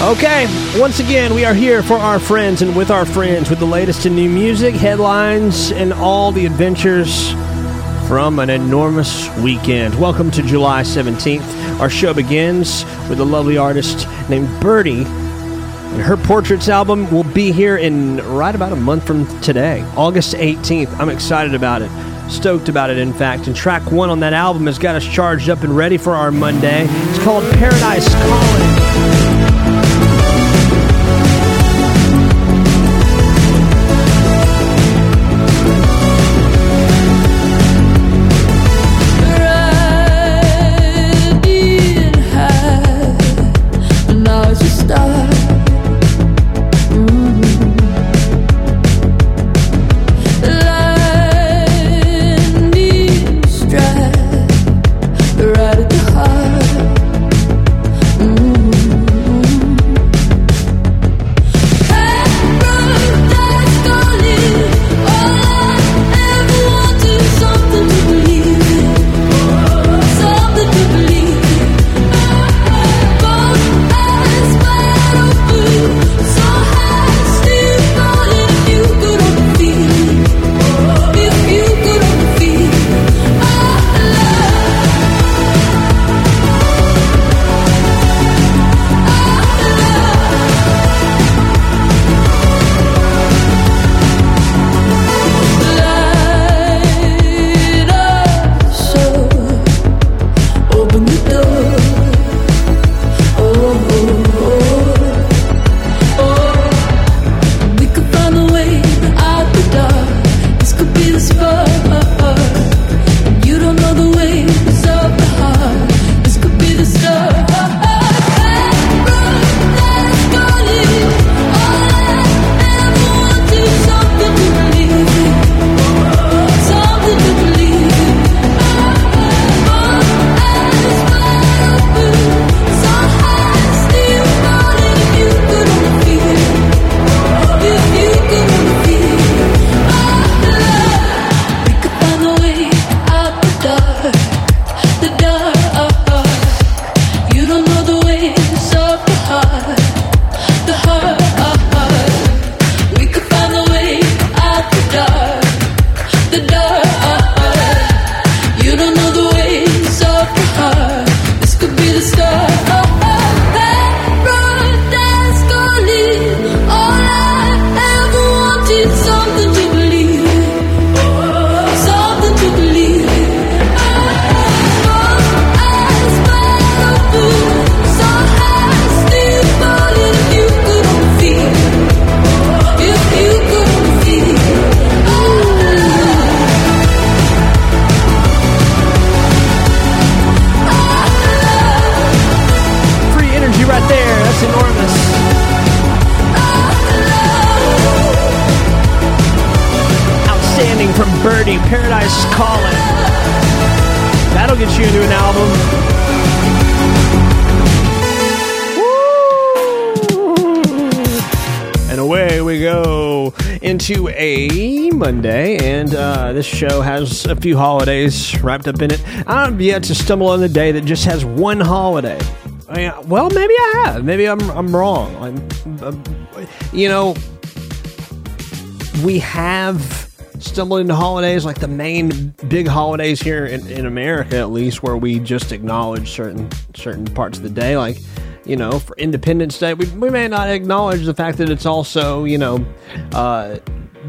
Okay, once again, we are here for our friends and with our friends with the latest in new music, headlines, and all the adventures from an enormous weekend. Welcome to July 17th. Our show begins with a lovely artist named Birdy. And her Portraits album will be here in right about a month from today, August 18th. I'm excited about it. Stoked about it, in fact. And track one on that album has got us charged up and ready for our Monday. It's called Paradise Calling. A few holidays wrapped up in it. I've yet to stumble on the day that just has one holiday. I mean, well, maybe I have. Maybe I'm I'm wrong. I'm, um, you know, we have stumbled into holidays like the main big holidays here in, in America, at least, where we just acknowledge certain certain parts of the day, like you know, for Independence Day, we, we may not acknowledge the fact that it's also you know. Uh,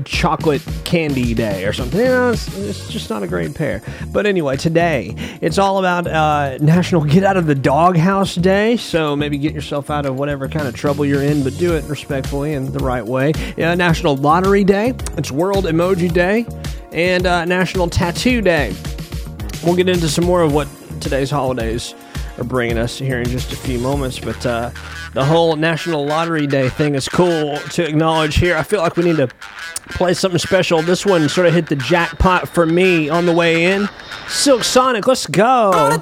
chocolate candy day or something. It's, it's just not a great pair. But anyway, today it's all about uh, National Get Out of the Doghouse Day. So maybe get yourself out of whatever kind of trouble you're in, but do it respectfully and the right way. Yeah, National Lottery Day. It's World Emoji Day and uh, National Tattoo Day. We'll get into some more of what today's holidays are bringing us here in just a few moments. But uh, the whole National Lottery Day thing is cool to acknowledge here. I feel like we need to play something special. This one sort of hit the jackpot for me on the way in. Silk Sonic, let's go.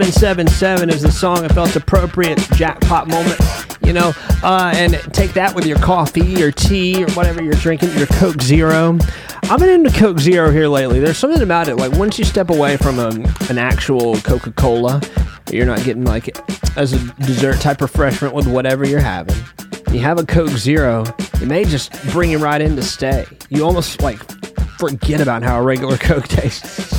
777 is the song. I felt appropriate jackpot moment. You know, uh, and take that with your coffee or tea or whatever you're drinking, your Coke Zero. I've been into Coke Zero here lately. There's something about it. Like once you step away from a, an actual Coca Cola, you're not getting like as a dessert type refreshment with whatever you're having. You have a Coke Zero, it may just bring you right in to stay. You almost like forget about how a regular Coke tastes.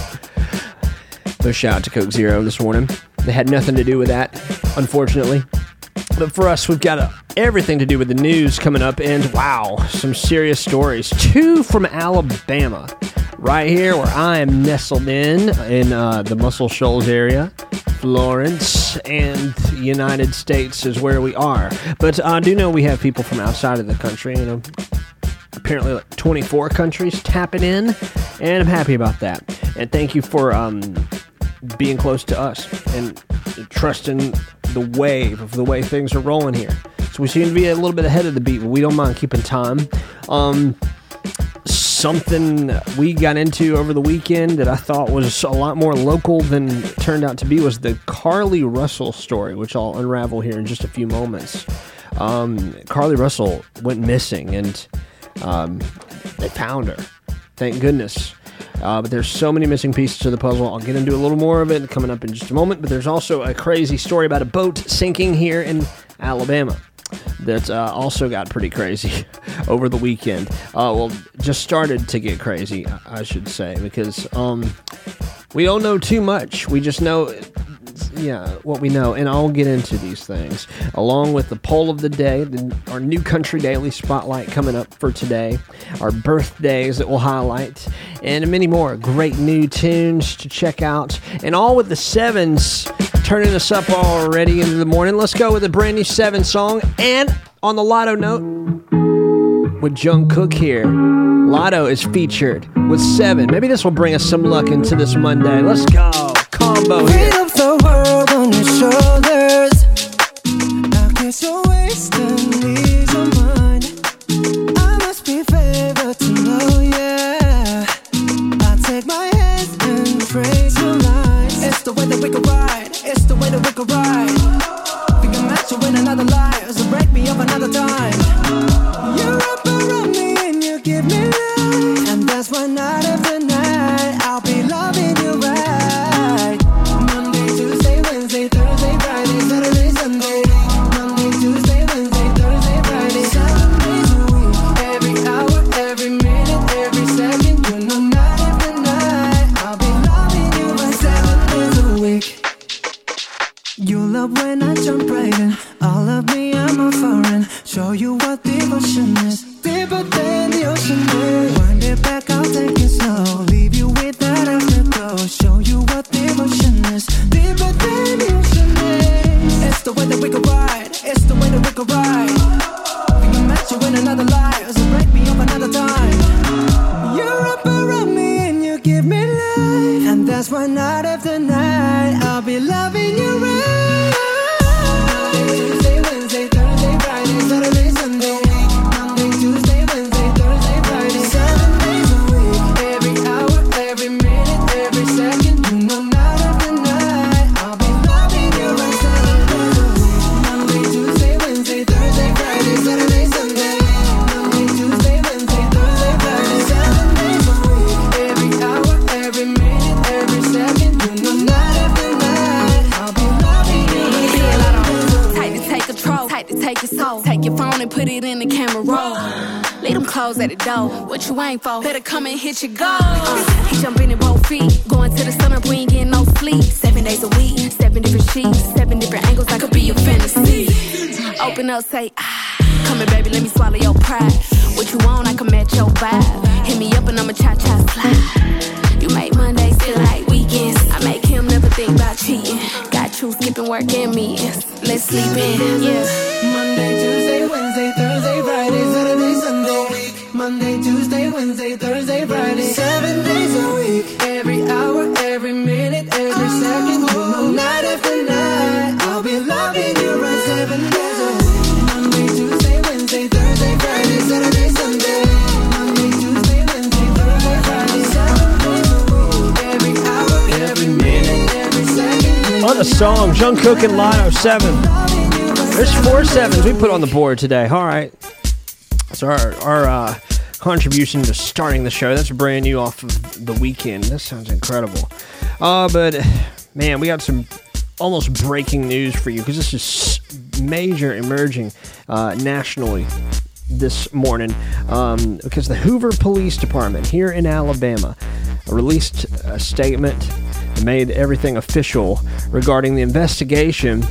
So shout out to Coke Zero this morning. They had nothing to do with that, unfortunately. But for us, we've got uh, everything to do with the news coming up, and wow, some serious stories. Two from Alabama, right here where I am nestled in, in uh, the Muscle Shoals area. Florence and United States is where we are. But I do know we have people from outside of the country, you know, apparently like 24 countries tapping in, and I'm happy about that. And thank you for um, being close to us and trusting the wave of the way things are rolling here. So we seem to be a little bit ahead of the beat, but we don't mind keeping time. Um, something we got into over the weekend that I thought was a lot more local than turned out to be was the Carlee Russell story, which I'll unravel here in just a few moments. Um, Carlee Russell went missing, and um, they found her. Thank goodness. Uh, but there's so many missing pieces to the puzzle. I'll get into a little more of it coming up in just a moment. But there's also a crazy story about a boat sinking here in Alabama that uh, also got pretty crazy over the weekend. Uh, well, just started to get crazy, I- should say, because um, we don't know too much. We just know, yeah, what we know, and I'll get into these things along with the poll of the day, the, our new country daily spotlight coming up for today, our birthdays that we'll highlight, and many more great new tunes to check out, and all with the sevens turning us up already into the morning. Let's go with a brand new seven song, and on the lotto note with Jungkook here. Latto is featured with seven. Maybe this will bring us some luck into this Monday. Let's go. Combo here. Weight of the world on your shoulders. I guess you're wasting ease of mine. I must be favored to know, yeah. I take my hands and praise your lines. It's the way that we can ride. It's the way that we can ride. We can match you in another life. So break me up another time. You're up around me and you give me life. And that's why night after You love when I jump right in. All of me, I'm a foreign. Show you what devotion is. Deeper than the ocean is. Wind it back, I'll take it slow. Leave you with that afterglow. Show you what devotion is. Deeper than the ocean is. It's the way that we can ride. It's the way that we can ride. We can you in another life. So break me up another time. You're up around me and you give me life. And that's why night clothes at the door. What you ain't for? Better come and hit your goal. Uh, he jumping in both feet, going to the sun up, we ain't getting no sleep. Seven days a week, seven different sheets, seven different angles. I could be your fantasy. Open up, say ah. Come here, baby, let me swallow your pride. What you want, I can match your vibe. Hit me up and I'ma cha cha slide. You make Mondays feel like weekends. I make him never think about cheating. Got you skipping work and meetings. Let's sleep in, yeah. Monday, Tuesday, Wednesday, Thursday, Friday. Seven days a week. Every hour, every minute, every second. You know, night after night. I'll be loving you right seven days a week. Monday, Tuesday, Wednesday, Thursday, Friday, Saturday, Sunday. Monday, Tuesday, Wednesday, Thursday, Friday. Seven days a week. Every hour, every minute, every second. On the song, Jungkook and Latto 7. There's four sevens we put on the board today. All right. That's our, our uh, contribution to starting the show. That's brand new off of the weekend. That sounds incredible. Uh, but man, we got some almost breaking news for you because this is major emerging uh, nationally this morning um, because the Hoover Police Department here in Alabama released a statement and made everything official regarding the investigation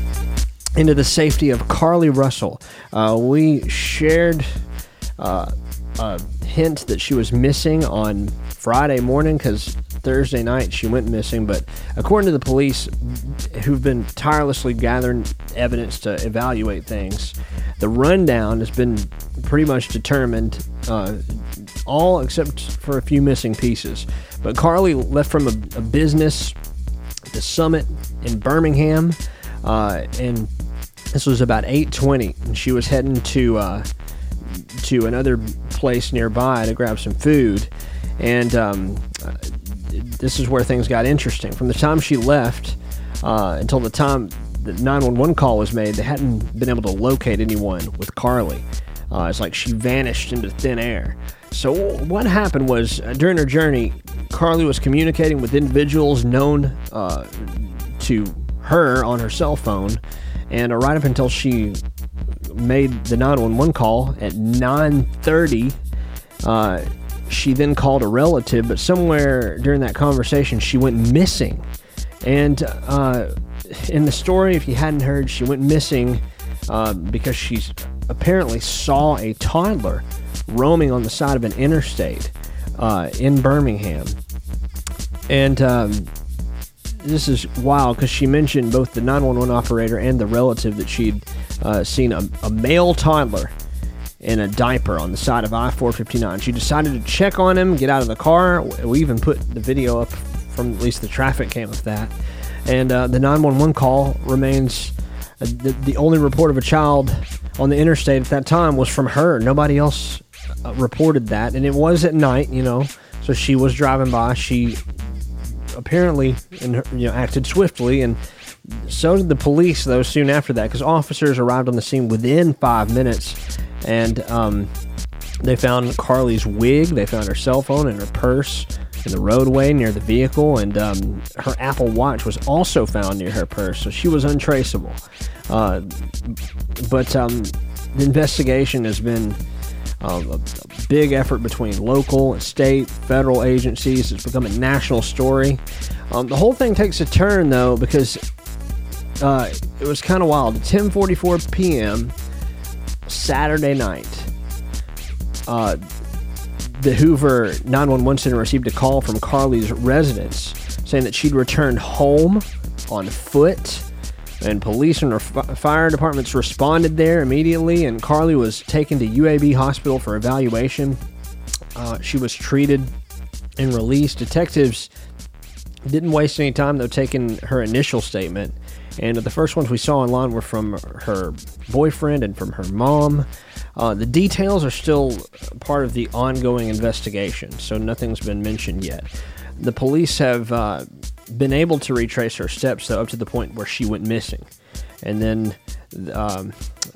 into the safety of Carlee Russell. Uh, we shared uh, a hint that she was missing on Friday morning because Thursday night she went missing. But according to the police, who've been tirelessly gathering evidence to evaluate things, the rundown has been pretty much determined. Uh, all except for a few missing pieces. But Carlee left from a, a business, the summit in Birmingham, uh, and this was about 8:20, and she was heading to uh, to another place nearby to grab some food, and um, this is where things got interesting. From the time she left uh, until the time the 911 call was made, they hadn't been able to locate anyone with Carlee. Uh, it's like she vanished into thin air. So what happened was uh, during her journey, Carlee was communicating with individuals known uh, to her on her cell phone, and right up until she made the 911 call at 9:30, uh, she then called a relative. But somewhere during that conversation, she went missing. And uh, in the story, if you hadn't heard, she went missing uh, because she apparently saw a toddler roaming on the side of an interstate uh, in Birmingham. And um, this is wild because she mentioned both the 911 operator and the relative that she'd uh, seen a, a male toddler in a diaper on the side of I 459. She decided to check on him, get out of the car. We even put the video up from at least the traffic cam of that. And uh, the 911 call remains uh, the, the only report of a child on the interstate at that time was from her. Nobody else uh, reported that. And it was at night, you know, so she was driving by. She apparently her, you know acted swiftly and so did the police though soon after that because officers arrived on the scene within five minutes and um, they found Carlee's wig they found her cell phone and her purse in the roadway near the vehicle and um, her apple watch was also found near her purse so she was untraceable uh, but um, the investigation has been um, a, a big effort between local and state, federal agencies. It's become a national story. Um, the whole thing takes a turn though because uh, it was kind of wild. 10:44 p.m. Saturday night, uh, the Hoover 911 center received a call from Carlee's residence saying that she'd returned home on foot and police and fire departments responded there immediately and Carlee was taken to uab hospital for evaluation uh, she was treated and released detectives didn't waste any time though taking her initial statement and the first ones we saw online were from her boyfriend and from her mom. Uh, the details are still part of the ongoing investigation so nothing's been mentioned yet. The police have uh, been able to retrace her steps though up to the point where she went missing. And then um,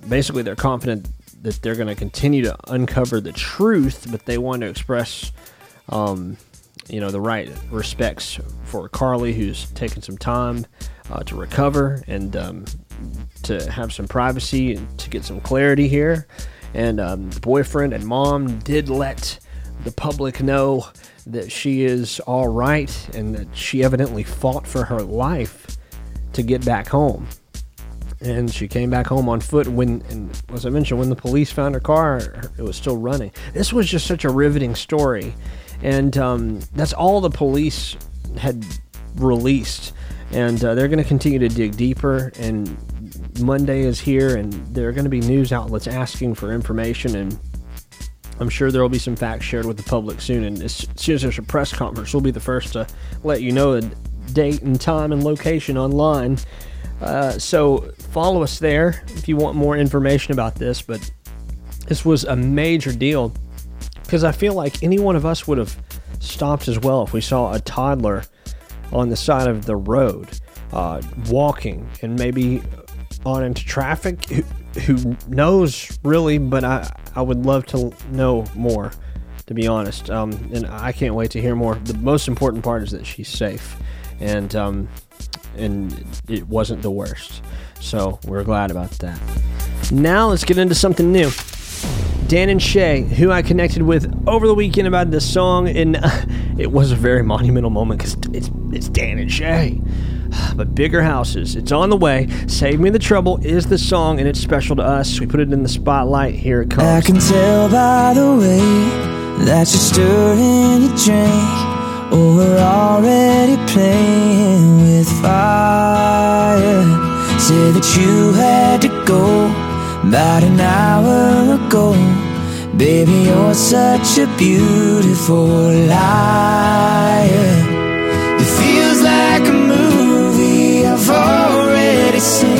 basically they're confident that they're going to continue to uncover the truth but they want to express um, you know the right respects for Carlee who's taken some time uh, to recover and um, to have some privacy and to get some clarity here and um, the boyfriend and mom did let the public know that she is all right and that she evidently fought for her life to get back home. And she came back home on foot when, and as I mentioned, when the police found her car, it was still running. This was just such a riveting story, and um, that's all the police had released. And uh, they're going to continue to dig deeper. And Monday is here, and there are going to be news outlets asking for information and I'm sure there will be some facts shared with the public soon, and as soon as there's a press conference, we'll be the first to let you know the date and time and location online. Uh, so follow us there if you want more information about this. But this was a major deal because I feel like any one of us would have stopped as well if we saw a toddler on the side of the road uh, walking and maybe on into traffic. Who, who knows really? But I I would love to know more. To be honest, um, and I can't wait to hear more. The most important part is that she's safe, and um, and it wasn't the worst. So we're glad about that. Now let's get into something new. Dan and Shay, who I connected with over the weekend about this song, and uh, it was a very monumental moment because it's it's Dan and Shay. But bigger houses, it's on the way. Save Me the Trouble is the song, and it's special to us. We put it in the spotlight. Here it I comes. can tell by the way that you're stirring your drink. Oh, we're already playing with fire. Say that you had to go about an hour ago. Baby, you're such a beautiful liar. It feels like a movie I've already seen.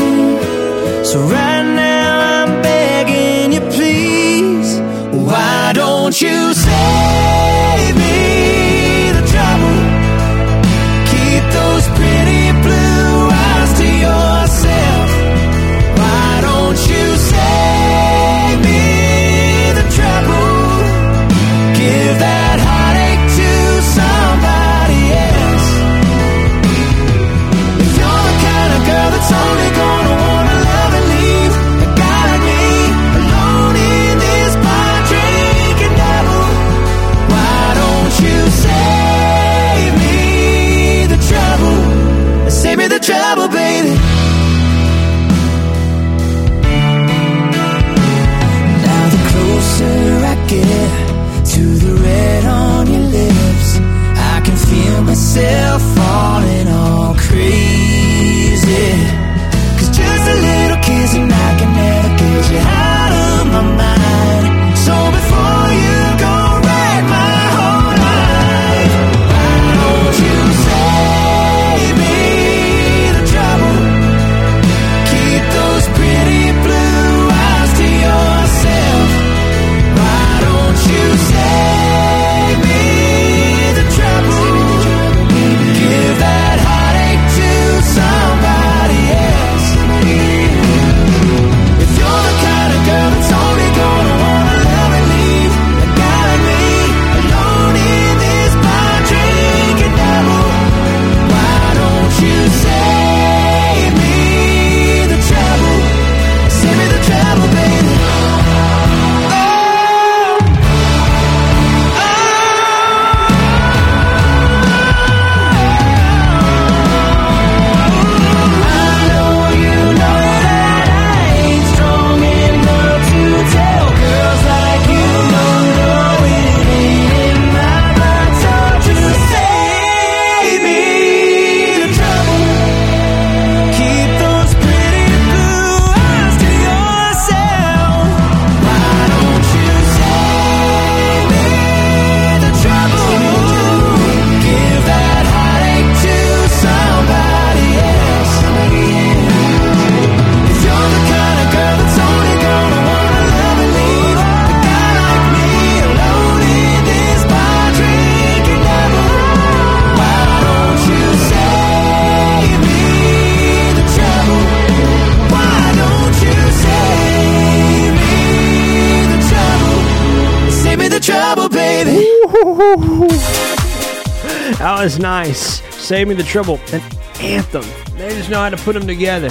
Nice. Save Me the Trouble. An anthem. They just know how to put them together.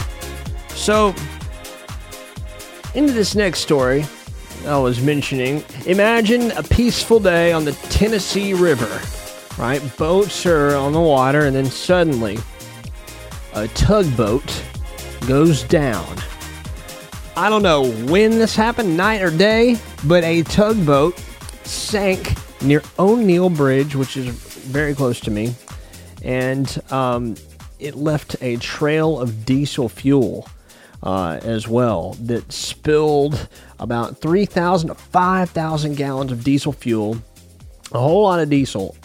So, into this next story, I was mentioning. Imagine a peaceful day on the Tennessee River, right? Boats are on the water, and then suddenly a tugboat goes down. I don't know when this happened, night or day, but a tugboat sank near O'Neal Bridge, which is very close to me, and um, it left a trail of diesel fuel uh, as well that spilled about 3,000 to 5,000 gallons of diesel fuel, a whole lot of diesel,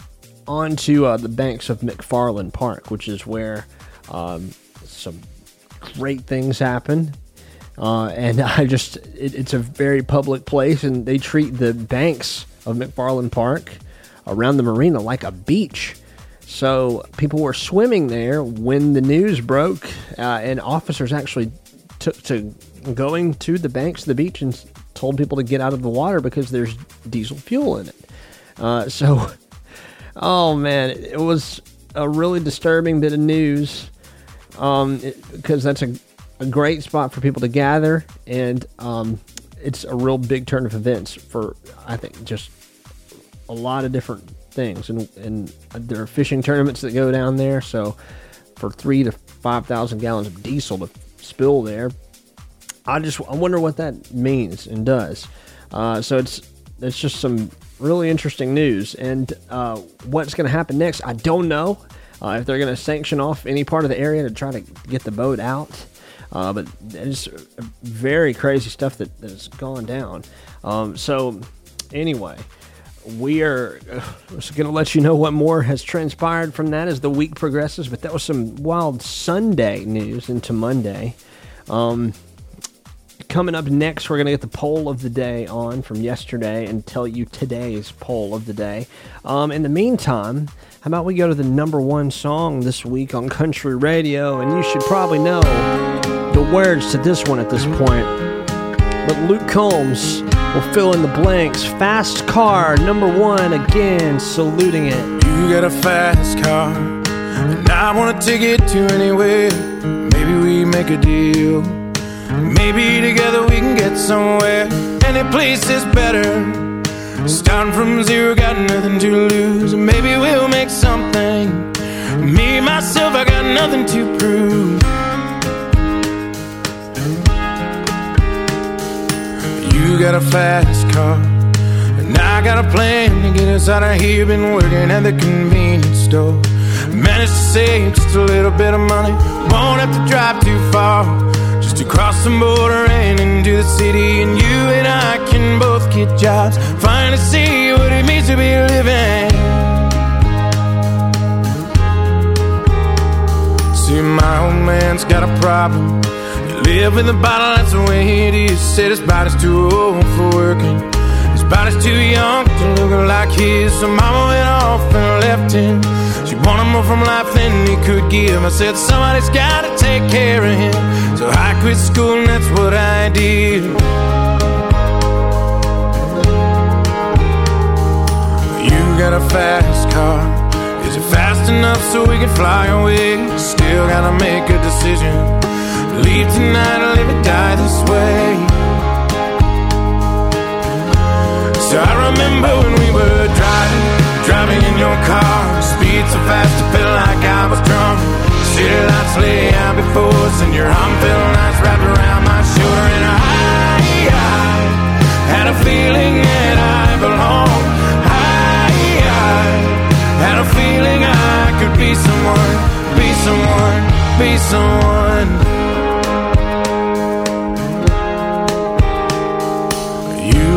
onto uh, the banks of McFarland Park, which is where um, some great things happen. Uh, and I just, it, it's a very public place, and they treat the banks of McFarland Park around the marina like a beach. So people were swimming there when the news broke, uh, and officers actually took to going to the banks of the beach and told people to get out of the water because there's diesel fuel in it. Uh, so, oh man, it, was a really disturbing bit of news um, because that's a, a great spot for people to gather, and um, it's a real big turn of events for I think just a lot of different things, and and there are fishing tournaments that go down there. So for three to five thousand gallons of diesel to spill there, I just I wonder what that means and does. Uh, so it's it's just some really interesting news, and uh, what's going to happen next, I don't know. Uh, if they're going to sanction off any part of the area to try to get the boat out, uh, but it's very crazy stuff that, that has gone down. Um, so anyway, we are uh, going to let you know what more has transpired from that as the week progresses. But that was some wild Sunday news into Monday. Um, coming up next, we're going to get the poll of the day on from yesterday and tell you today's poll of the day. Um, in the meantime, how about we go to the number one song this week on country radio? And you should probably know the words to this one at this point. But Luke Combs will fill in the blanks. Fast car, number one, again, saluting it. You got a fast car, and I want take it to anywhere. Maybe we make a deal. Maybe together we can get somewhere. Any place is better. Starting from zero, got nothing to lose. Maybe we'll make something. Me, myself, I got nothing to prove. You got a fast car. And I got a plan to get us out of here. Been working at the convenience store. Managed to save just a little bit of money. Won't have to drive too far. Just to cross the border and into the city. And you and I can both get jobs. Finally see what it means to be living. See, my old man's got a problem. Live in the bottle, that's the way it is. Said his body's too old for working. His body's too young to look like his. So mama went off and left him. She wanted more from life than he could give. I said, somebody's gotta take care of him. So I quit school and that's what I did. You got a fast car. Is it fast enough so we can fly away? Still gotta make a decision. Leave tonight or live or die this way. So I remember when we were driving, driving in your car. Speed so fast, it felt like I was drunk. City lights lay out before us, and your arm felt nice wrapped around my shoulder. And I, I had a feeling that I belonged. I, I had a feeling I could be someone, be someone, be someone.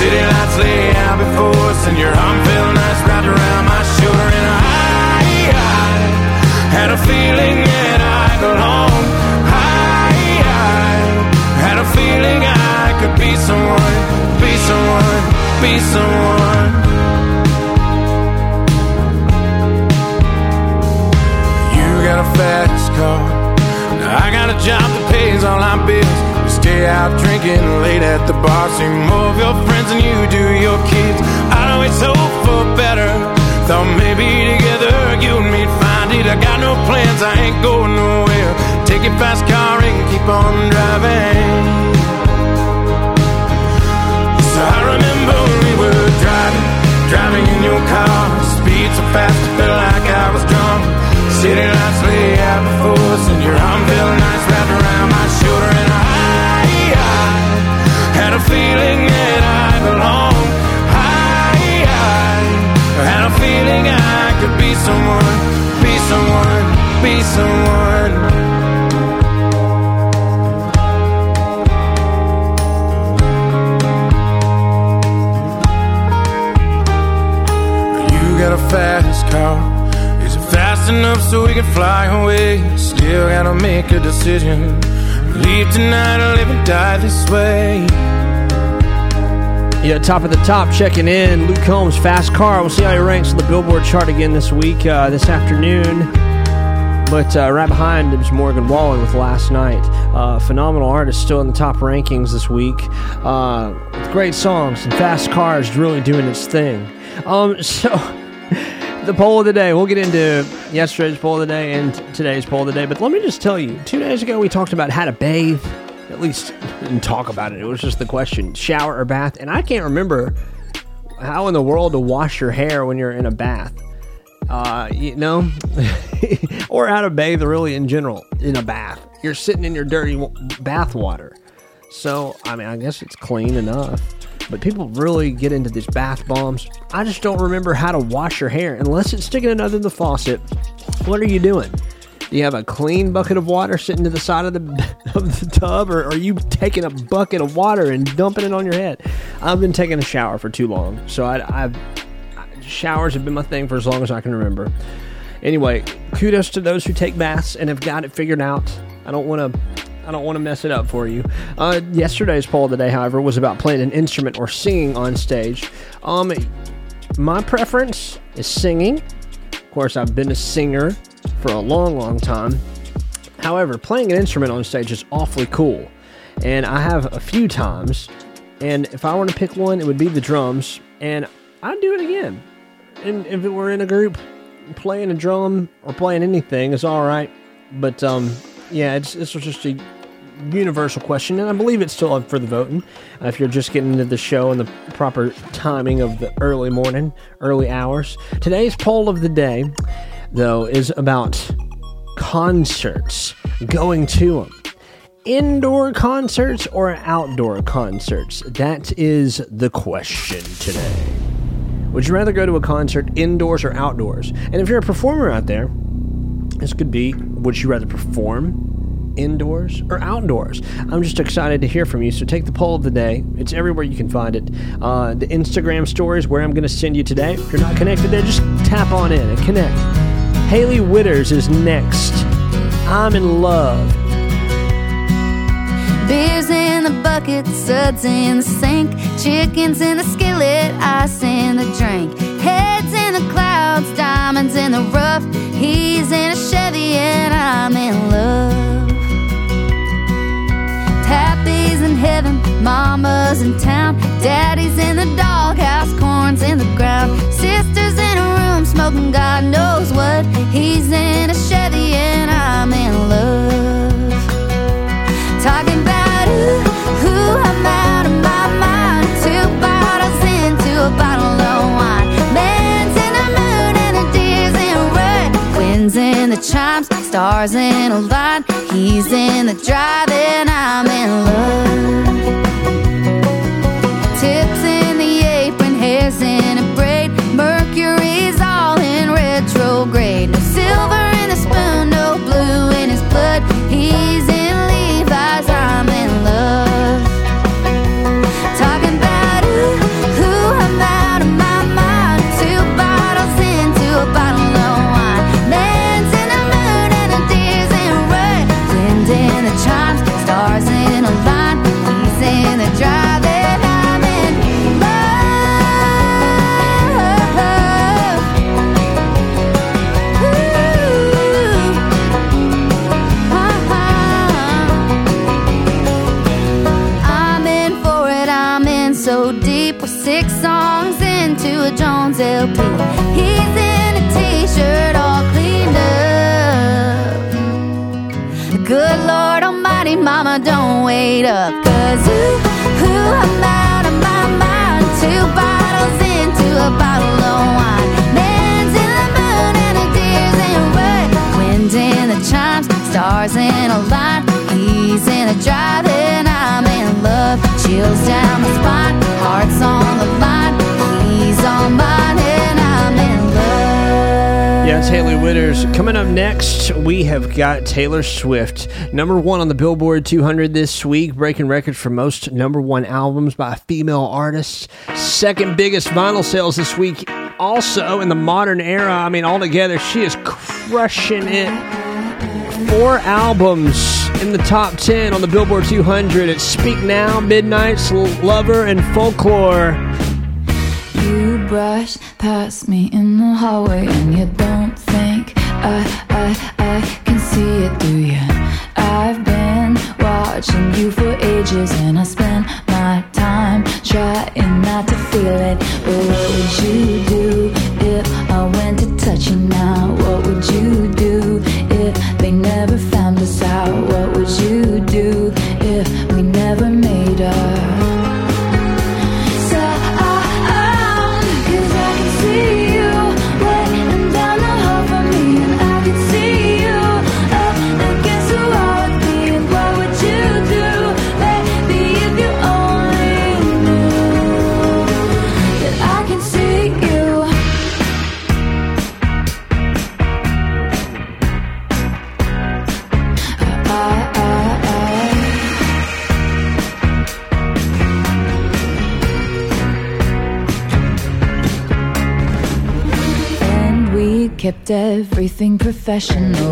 City lights lay out before us, and your arm felt nice wrapped around my shoulder. And I, I had a feeling that I belonged. I, I had a feeling I could be someone, be someone, stay out drinking late at the bar. See more of your friends than you do your kids. I'd always hope for better. Thought maybe together you and me'd find it. I got no plans, I ain't going nowhere. Take your fast car and keep on driving. So I remember we were driving, driving in your car. Speed so fast, I felt like I was drunk. City lights lay out before us, and your arm felt nice Still gotta make a decision. Leave tonight or live and die this way. Yeah, top of the top, checking in. Luke Combs, Fast Car. We'll see how he ranks on the Billboard chart again this week, uh, this afternoon. But uh, right behind is Morgan Wallen with Last Night. Uh, phenomenal artist, still in the top rankings this week. Uh, with great songs, and Fast Car is really doing its thing. Um, so, the poll of the day. We'll get into yesterday's poll of the day and today's poll of the day. But let me just tell you, two days ago we talked about how to bathe. At least didn't talk about it. It was just the question: shower or bath. And I can't remember how in the world to wash your hair when you're in a bath. Uh, you know, or how to bathe really in general in a bath. You're sitting in your dirty bath water. So, I mean, I guess it's clean enough. But people really get into these bath bombs. I just don't remember how to wash your hair unless it's sticking it under the faucet. What are you doing? Do you have a clean bucket of water sitting to the side of the of the tub, or are you taking a bucket of water and dumping it on your head? I've been taking a shower for too long, so I, I've showers have been my thing for as long as I can remember. Anyway, kudos to those who take baths and have got it figured out. I don't want to. I don't want to mess it up for you. Uh, yesterday's poll of the day, however, was about playing an instrument or singing on stage. Um, my preference is singing. Of course, I've been a singer for a long, long time. However, playing an instrument on stage is awfully cool, and I have a few times. And if I were to pick one, it would be the drums, and I'd do it again. And if it were in a group, playing a drum or playing anything is all right. But um, yeah, it's this was just a universal question, and I believe it's still up for the voting. Uh, if you're just getting into the show in the proper timing of the early morning, early hours, today's poll of the day, though, is about concerts, going to them. Indoor concerts or outdoor concerts? That is the question today. Would you rather go to a concert indoors or outdoors? And if you're a performer out there, this could be would you rather perform indoors or outdoors? I'm just excited to hear from you. So take the poll of the day. It's everywhere you can find it. Uh, the Instagram stories where I'm going to send you today. If you're not connected there, just tap on in and connect. Hailey Whitters is next. I'm in love. Beers in the bucket, suds in the sink, chickens in the skillet, ice in the drink. Heads in the clouds, diamonds in the rough. He's in a Chevy and I'm in love. Pappy's in heaven, mama's in town, daddy's in the doghouse, He's in a Chevy and I'm in love. Talking about ooh, ooh, I'm out of my mind. Two bottles into a bottle of wine. Man's in the moon and the deer's in red. Winds in the chimes, stars in a line. He's in the drive and I'm in love. mama, don't wait up. Cause ooh, ooh, I'm out of my mind. Two bottles into a bottle of wine. Man's in the moon and the deer's in red. Wind in the chimes, stars in a line. He's in a drive and I'm in love. Chills down my spine, heart's on the line. Hailey Whitters. Coming up next, we have got Taylor Swift, number one on the Billboard 200 this week, breaking records for most number one albums by a female artist. Second biggest vinyl sales this week, also in the modern era. I mean, altogether, she is crushing it. Four albums in the top 10 on the Billboard 200. It's Speak Now, Midnights Lover, and Folklore. You brush past me in the hallway, and you don't. I, I, I can see it through you. I've been watching you for ages and I. professional.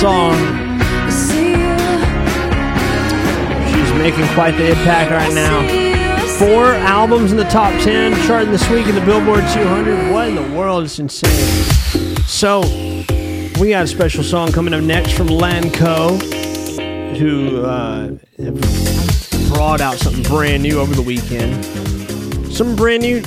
song. She's making quite the impact right now. Four albums in the top 10, charting this week in the Billboard 200. What in the world? is insane. So, we got a special song coming up next from Lanco, who uh, brought out something brand new over the weekend. Some brand new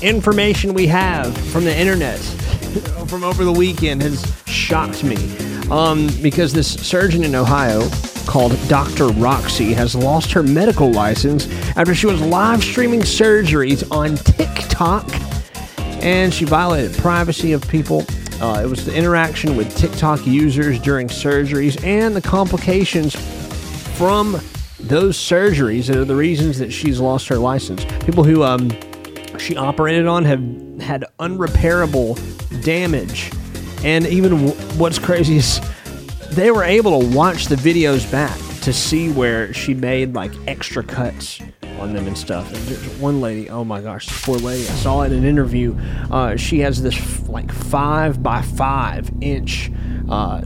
information we have from the internet from over the weekend has shocked me. Um, because this surgeon in Ohio called Dr. Roxy has lost her medical license after she was live streaming surgeries on TikTok and she violated privacy of people. Uh, it was the interaction with TikTok users during surgeries and the complications from those surgeries that are the reasons that she's lost her license. People who um, she operated on have had unrepairable damage. And even what's crazy is they were able to watch the videos back to see where she made like extra cuts on them and stuff. And there's one lady, oh my gosh, this poor lady, I saw it in an interview. Uh, she has this f- like five by five inch uh,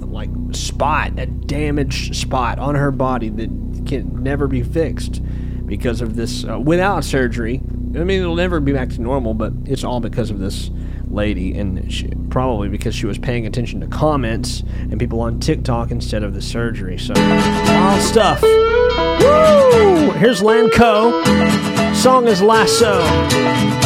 like spot, a damaged spot on her body that can never be fixed because of this uh, without surgery. I mean, it'll never be back to normal, but it's all because of this lady, and she, probably because she was paying attention to comments and people on TikTok instead of the surgery. So, wild stuff. Woo! Here's Lanco. Song is Lasso.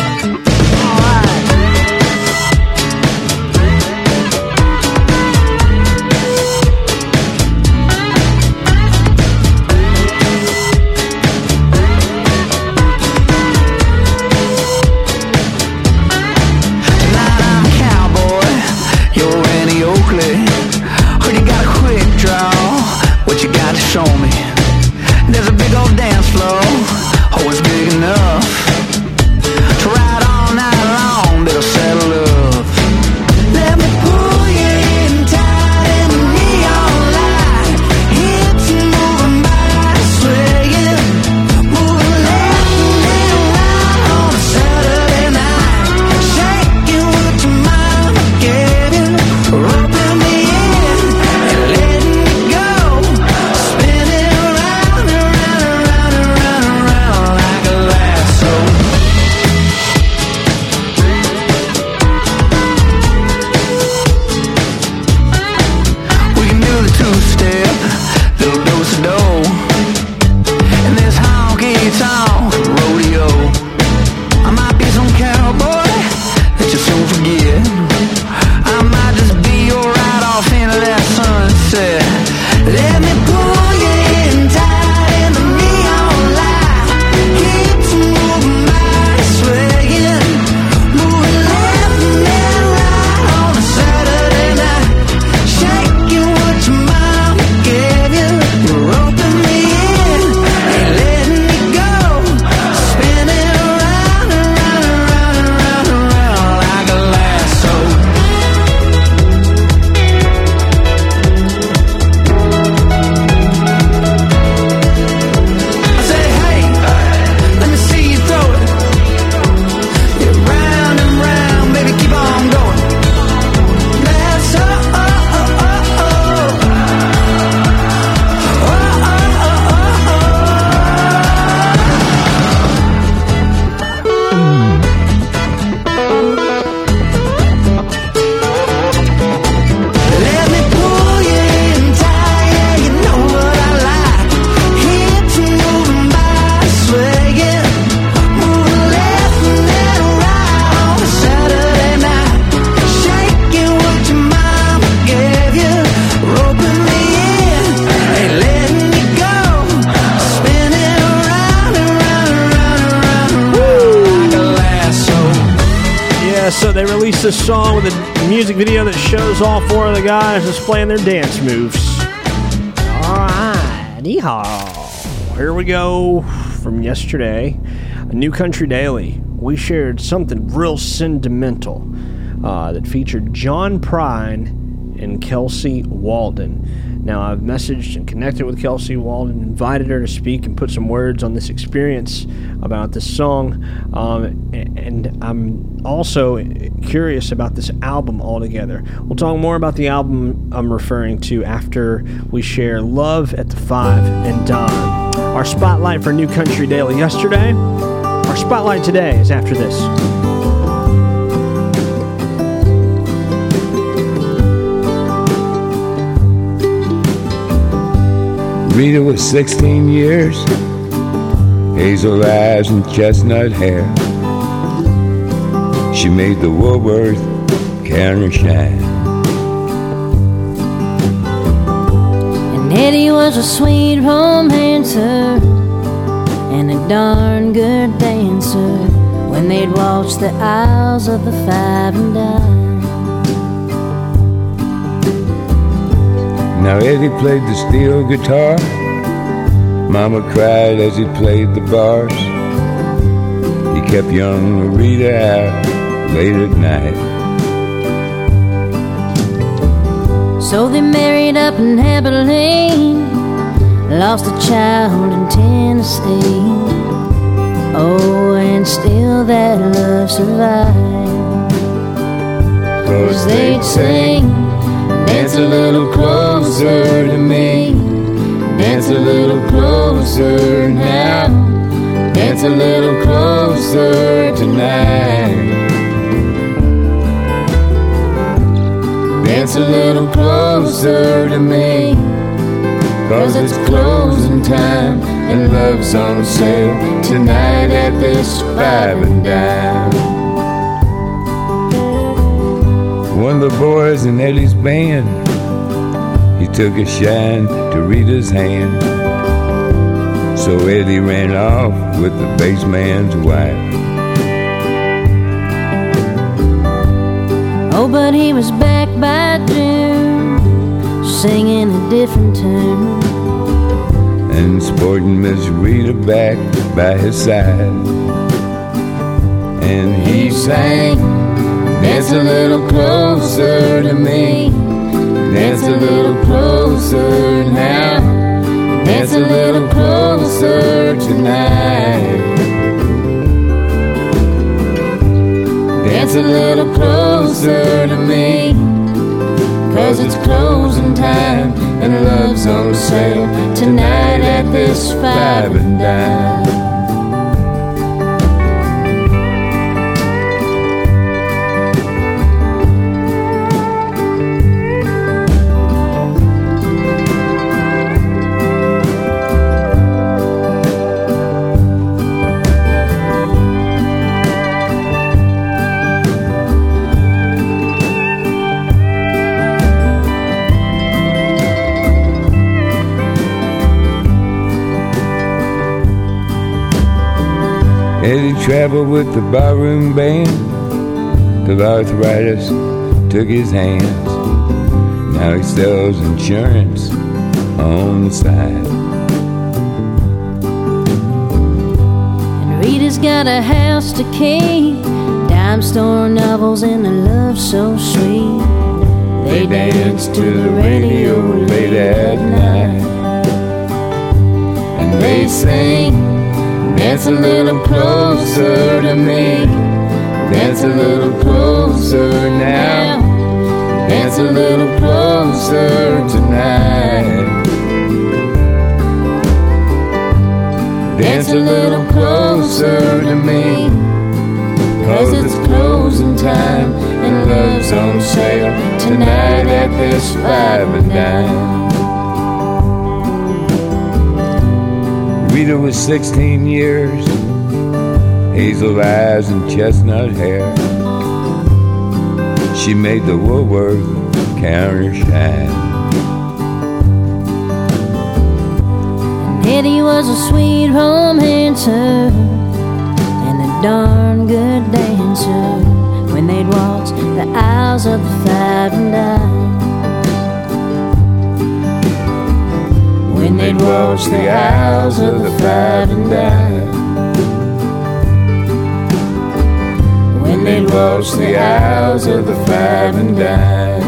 Video that shows all four of the guys displaying their dance moves. All right, yeehaw. Here we go from yesterday. A New Country Daily. We shared something real sentimental uh, that featured John Prine and Kelsey Waldon. Now, I've messaged and connected with Kelsey Waldon, invited her to speak and put some words on this experience about this song. Um, and I'm also curious about this album altogether. We'll talk more about the album I'm referring to after we share Love at the Five and Dime. Our spotlight for New Country Daily yesterday. Our spotlight today is after this. Rita was 16 years, hazel eyes and chestnut hair. She made the Woolworth counter shine. And Eddie was a sweet romancer and a darn good dancer when they'd waltz the aisles of the five and dime. Now Eddie played the steel guitar. Mama cried as he played the bars. He kept young Rita out late at night. So they married up in Abilene, lost a child in Tennessee. Oh, and still that love survived. Cause they'd sing, dance a little closer to me, dance a little closer now, dance a little closer tonight. A little closer to me. Cause it's closing time and love's on sale tonight at this five and dime. One of the boys in Eddie's band, he took a shine to Rita's hand. So Eddie ran off with the bass man's wife. Oh, but he was June, singing a different tune. and sporting Miss Rita back by his side. And he sang, Dance a little closer to me, dance a little closer now, dance a little closer tonight. Dance a little closer to me. Cause it's closing time and love's on sale tonight at this five and dime. Traveled with the barroom band till arthritis took his hands. Now he sells insurance on the side. And Rita's got a house to keep, dime store novels and a love so sweet. They dance to the radio late at night. And they sing, Dance a little closer to me. Dance a little closer now. Dance a little closer tonight. Dance a little closer to me. Cause it's closing time and love's on sale tonight at this five and dime. Rita was 16 years, hazel eyes and chestnut hair. She made the Woolworth counter shine. And Eddie was a sweet romancer and a darn good dancer when they'd waltz the aisles of the five and dime. When they'd waltz the aisles of the five and dime. When they'd waltz the aisles of the five and dime.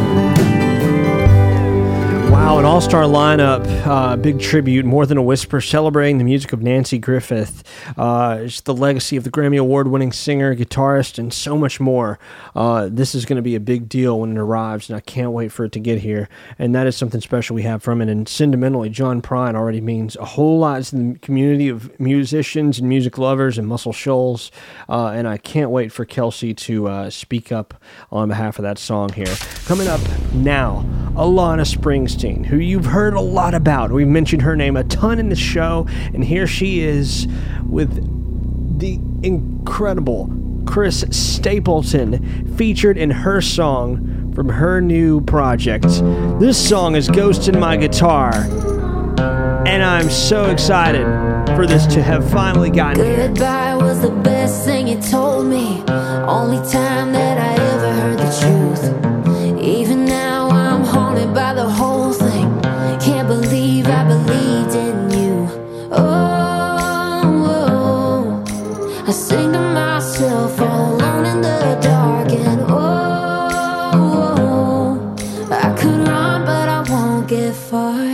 Wow, an all star lineup, uh, big tribute, More Than a Whisper, celebrating the music of Nanci Griffith, uh, it's the legacy of the Grammy Award winning singer, guitarist, and so much more. Uh, this is going to be a big deal when it arrives, and I can't wait for it to get here. And that is something special we have from it. And sentimentally, John Prine already means a whole lot to the community of musicians and music lovers and Muscle Shoals. Uh, and I can't wait for Kelsey to uh, speak up on behalf of that song here. Coming up now, Alana Springsteen, who you've heard a lot about. We've mentioned her name a ton in the show, and here she is with the incredible Chris Stapleton featured in her song from her new project. This song is Ghost in My Guitar, and I'm so excited for this to have finally gotten here. Goodbye was the best thing you told me. Only time that I ever heard the truth. Far.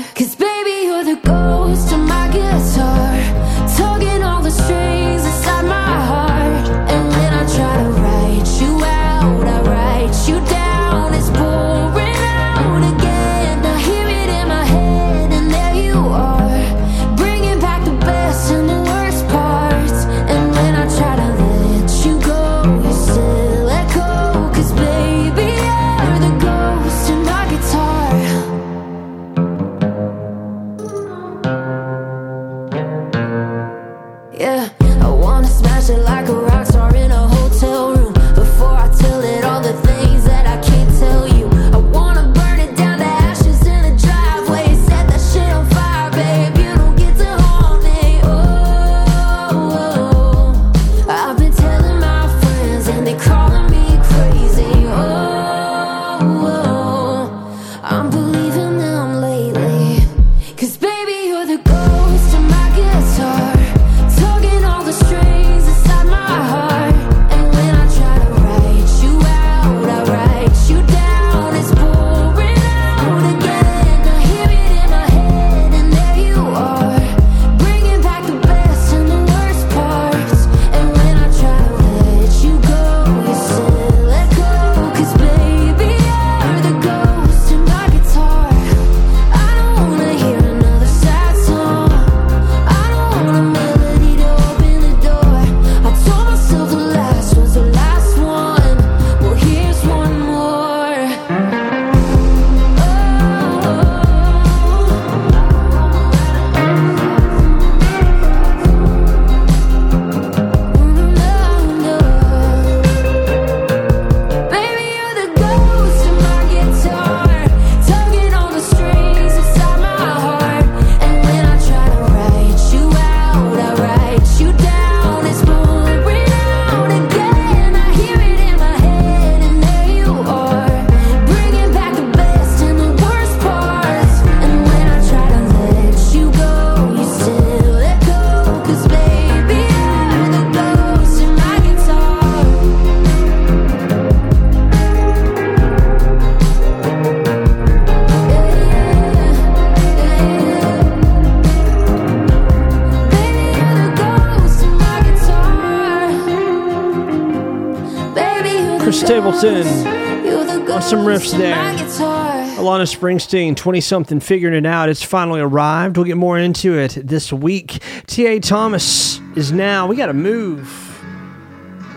Alana Springsteen, 20 something, figuring it out. It's finally arrived. We'll get more into it this week. T.A. Thomas is now, we got to move.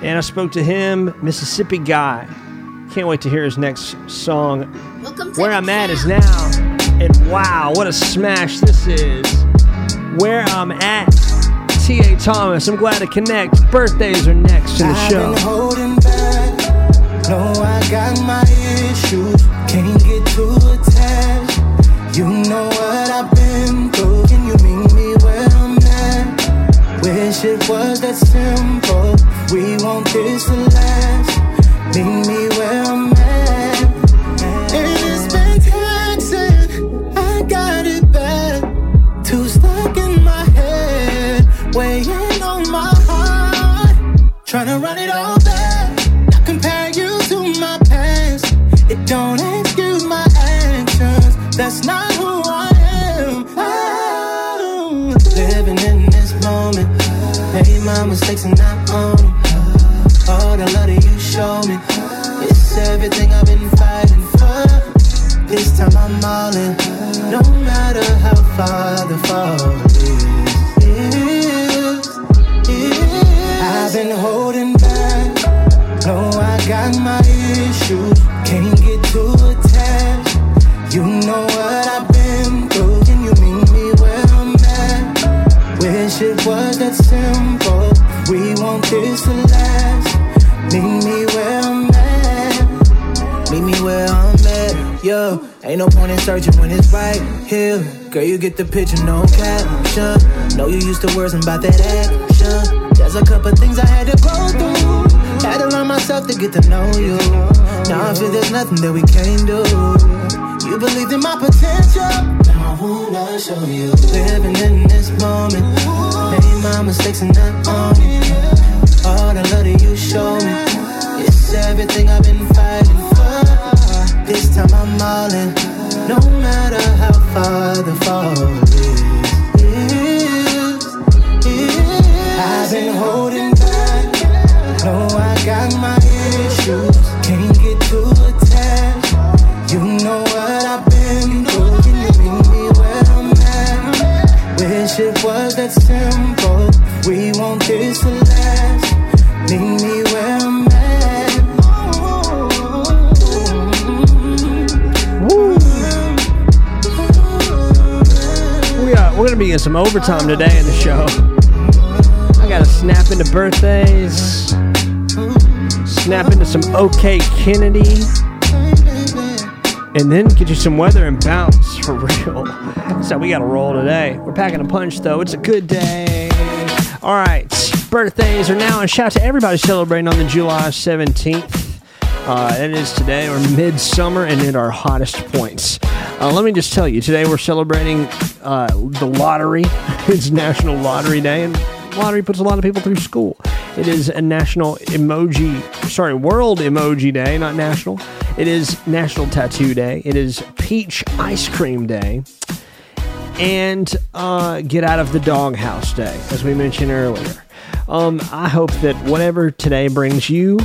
And I spoke to him, Mississippi guy. Can't wait to hear his next song. Where I'm at is now. And wow, what a smash this is. Where I'm at. T.A. Thomas, I'm glad to connect. Birthdays are next in the show. been holding back. No, I got my issues. Can't get attached. You know what I've been through. Can you meet me where I'm at? Wish it was that simple. We want this to last. Meet me where I'm at. And it's been taxing. I got it bad. Too stuck in my head. Weighing on my heart. Trying to mistakes and not owning. All the love that you show me, it's everything I've been fighting for. This time I'm all in, no matter how far the fall is. I've been holding back. No, I got my no point in searching when it's right here. Girl, you get the picture, no caption. Know you used to words about that action. There's a couple things I had to go through. Had to learn myself to get to know you. Now I feel there's nothing that we can't do. You believed in my potential. Now I wanna show you. Living in this moment. Made my mistakes and not overtime today in the show. I got to snap into birthdays, snap into some OK Kennedy, and then get you some weather and bounce for real. So we got to roll today. We're packing a punch though. It's a good day. All right, birthdays are now, and shout out to everybody celebrating on the July 17th. Uh, it is today, or midsummer, and at our hottest points. Uh, let me just tell you, today we're celebrating uh, the lottery. it's National Lottery Day, and lottery puts a lot of people through school. It is a National Emoji, sorry, World Emoji Day, not National. It is National Tattoo Day. It is Peach Ice Cream Day. And uh, Get Out of the Doghouse Day, as we mentioned earlier. Um, I hope that whatever today brings you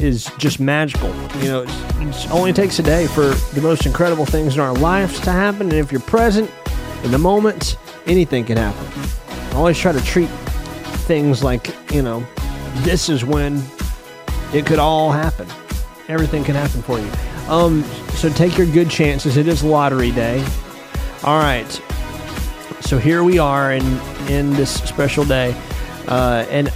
is just magical. You know, it only takes a day for the most incredible things in our lives to happen. And if you're present in the moment, anything can happen. I always try to treat things like, you know, this is when it could all happen. Everything can happen for you. Um, so take your good chances. It is lottery day. All right. So here we are in in this special day, uh, and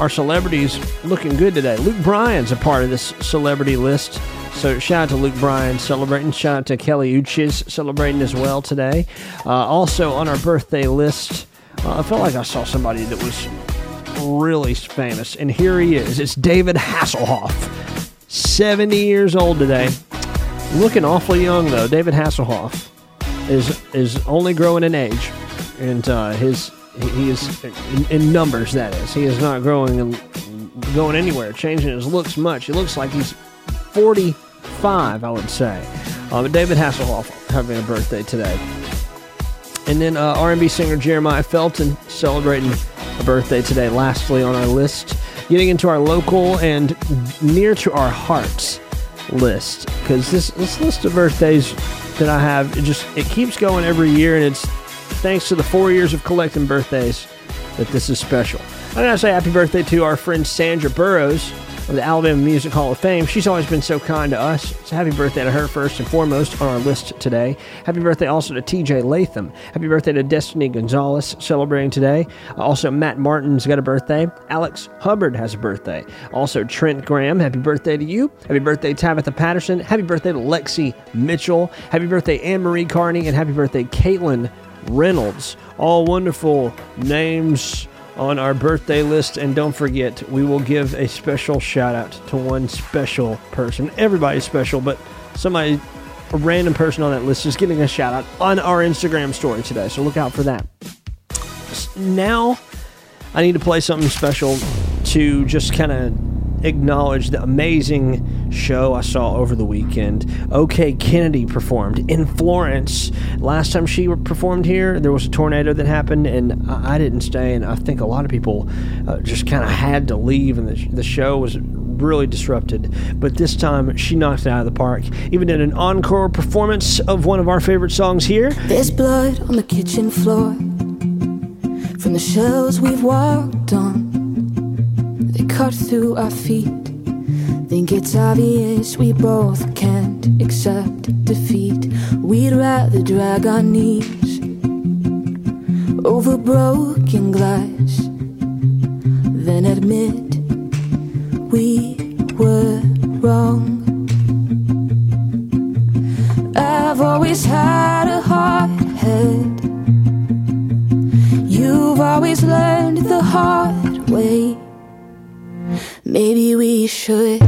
our celebrities looking good today. Luke Bryan's a part of this celebrity list. So shout out to Luke Bryan celebrating. Shout out to Kali Uchis celebrating as well today. Uh, also on our birthday list, uh, I felt like I saw somebody that was really famous, and here he is. It's David Hasselhoff, 70 years old today. Looking awfully young though. David Hasselhoff is is only growing in age, and uh, his he is in, in numbers. That is, he is not growing and going anywhere, changing his looks much. He looks like he's 45, I would say. Uh, but David Hasselhoff having a birthday today, and then uh, R&B singer Jeremih Felton celebrating a birthday today. Lastly on our list, getting into our local and near to our hearts list because this this list of birthdays that I have it just it keeps going every year, and it's thanks to the four years of collecting birthdays that this is special. I gotta say happy birthday to our friend Sandra Burrows of the Alabama Music Hall of Fame. She's always been so kind to us. So happy birthday to her first and foremost on our list today. Happy birthday also to TJ Latham. Happy birthday to Destiny Gonzalez celebrating today. Also Matt Martin's got a birthday. Alex Hubbard has a birthday. Also Trent Graham. Happy birthday to you. Happy birthday Tabitha Patterson. Happy birthday to Lexi Mitchell. Happy birthday Anne Marie Carney and happy birthday Caitlin Reynolds. All wonderful names on our birthday list. And don't forget, we will give a special shout out to one special person. Everybody's special, but somebody, a random person on that list, is getting a shout out on our Instagram story today. So look out for that. Now, I need to play something special to just kind of acknowledge the amazing show I saw over the weekend. OK Kennedy performed in Florence. Last time she performed here, there was a tornado that happened, and I didn't stay. And I think a lot of people uh, just kind of had to leave, and the, the show was really disrupted. But this time, she knocked it out of the park. Even did an encore performance of one of our favorite songs here. There's blood on the kitchen floor from the shells we've walked on. Cut through our feet. Think it's obvious we both can't accept defeat. We'd rather drag our knees over broken glass than admit we should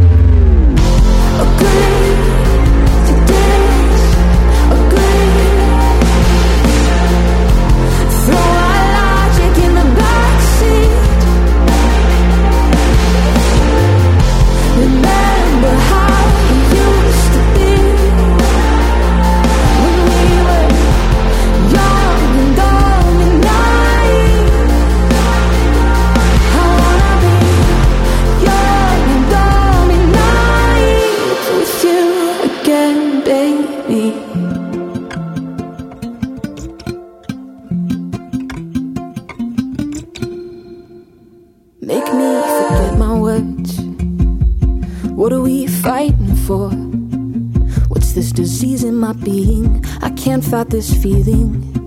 Can't this feeling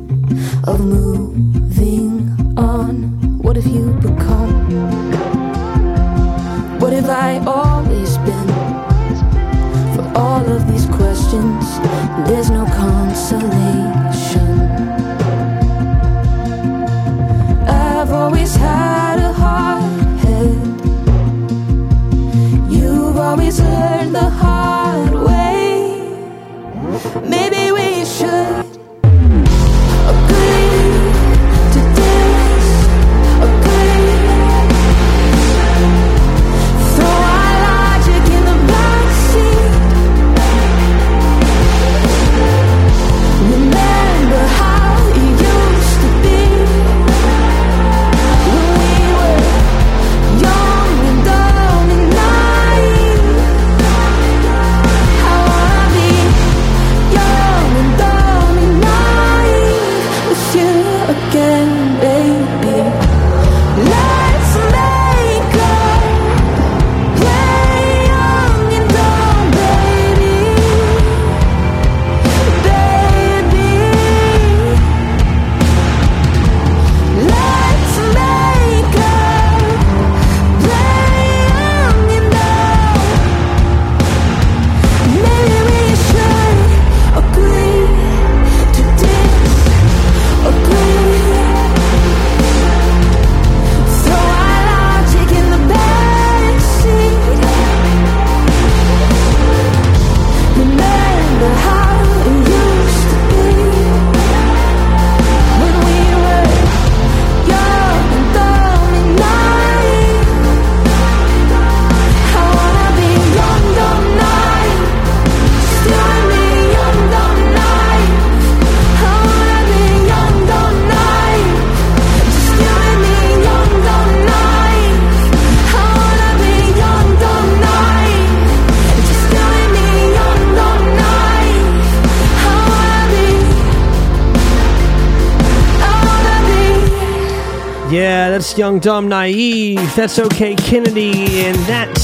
Young, Dumb, Naive. That's OK Kennedy, and that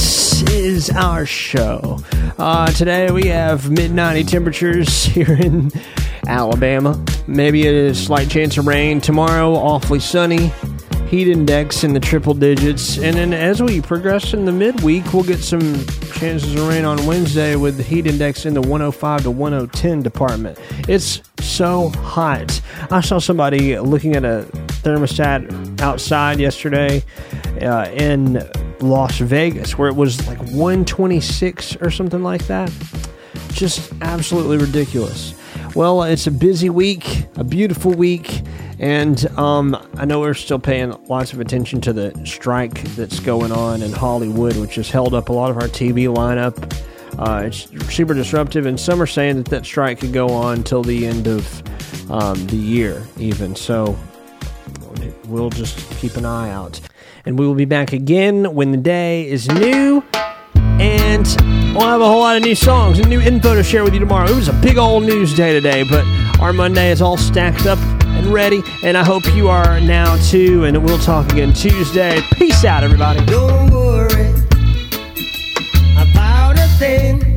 is our show. Uh, today we have mid 90 temperatures here in Alabama. Maybe a slight chance of rain. Tomorrow, awfully sunny. Heat index in the triple digits. And then as we progress in the midweek, we'll get some chances of rain on Wednesday with the heat index in the 105 to 110 department. It's so hot. I saw somebody looking at a thermostat outside yesterday uh, in Las Vegas where it was like 126 or something like that. Just absolutely ridiculous. Well, it's a busy week, a beautiful week, and um, I know we're still paying lots of attention to the strike that's going on in Hollywood, which has held up a lot of our TV lineup. Uh, it's super disruptive, and some are saying that that strike could go on till the end of um, the year, even. So we'll just keep an eye out. And we will be back again when the day is new. And we'll have a whole lot of new songs and new info to share with you tomorrow. It was a big old news day today, but our Monday is all stacked up and ready. And I hope you are now too. And we'll talk again Tuesday. Peace out, everybody. Don't worry about a thing.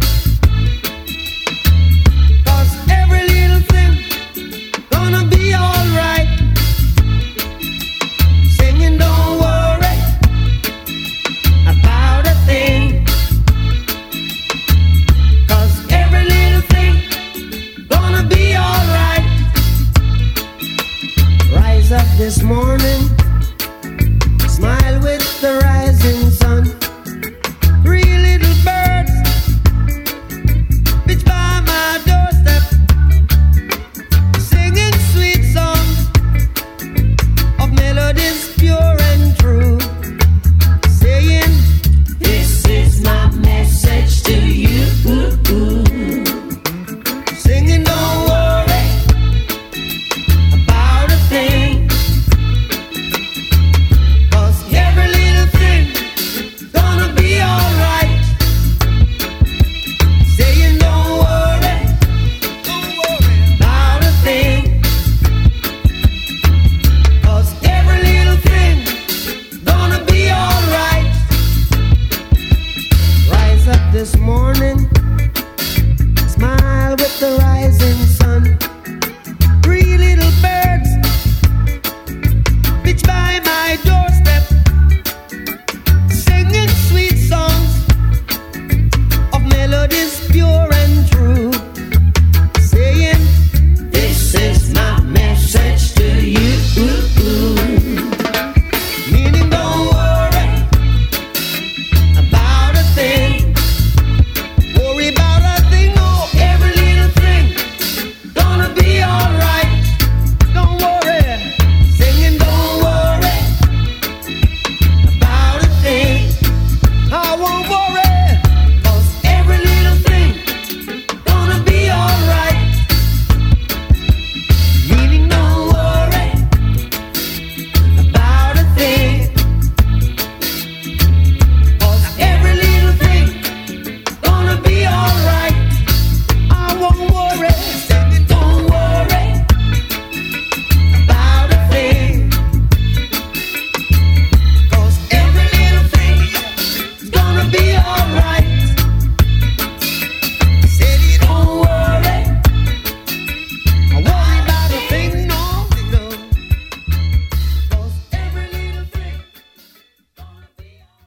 This morning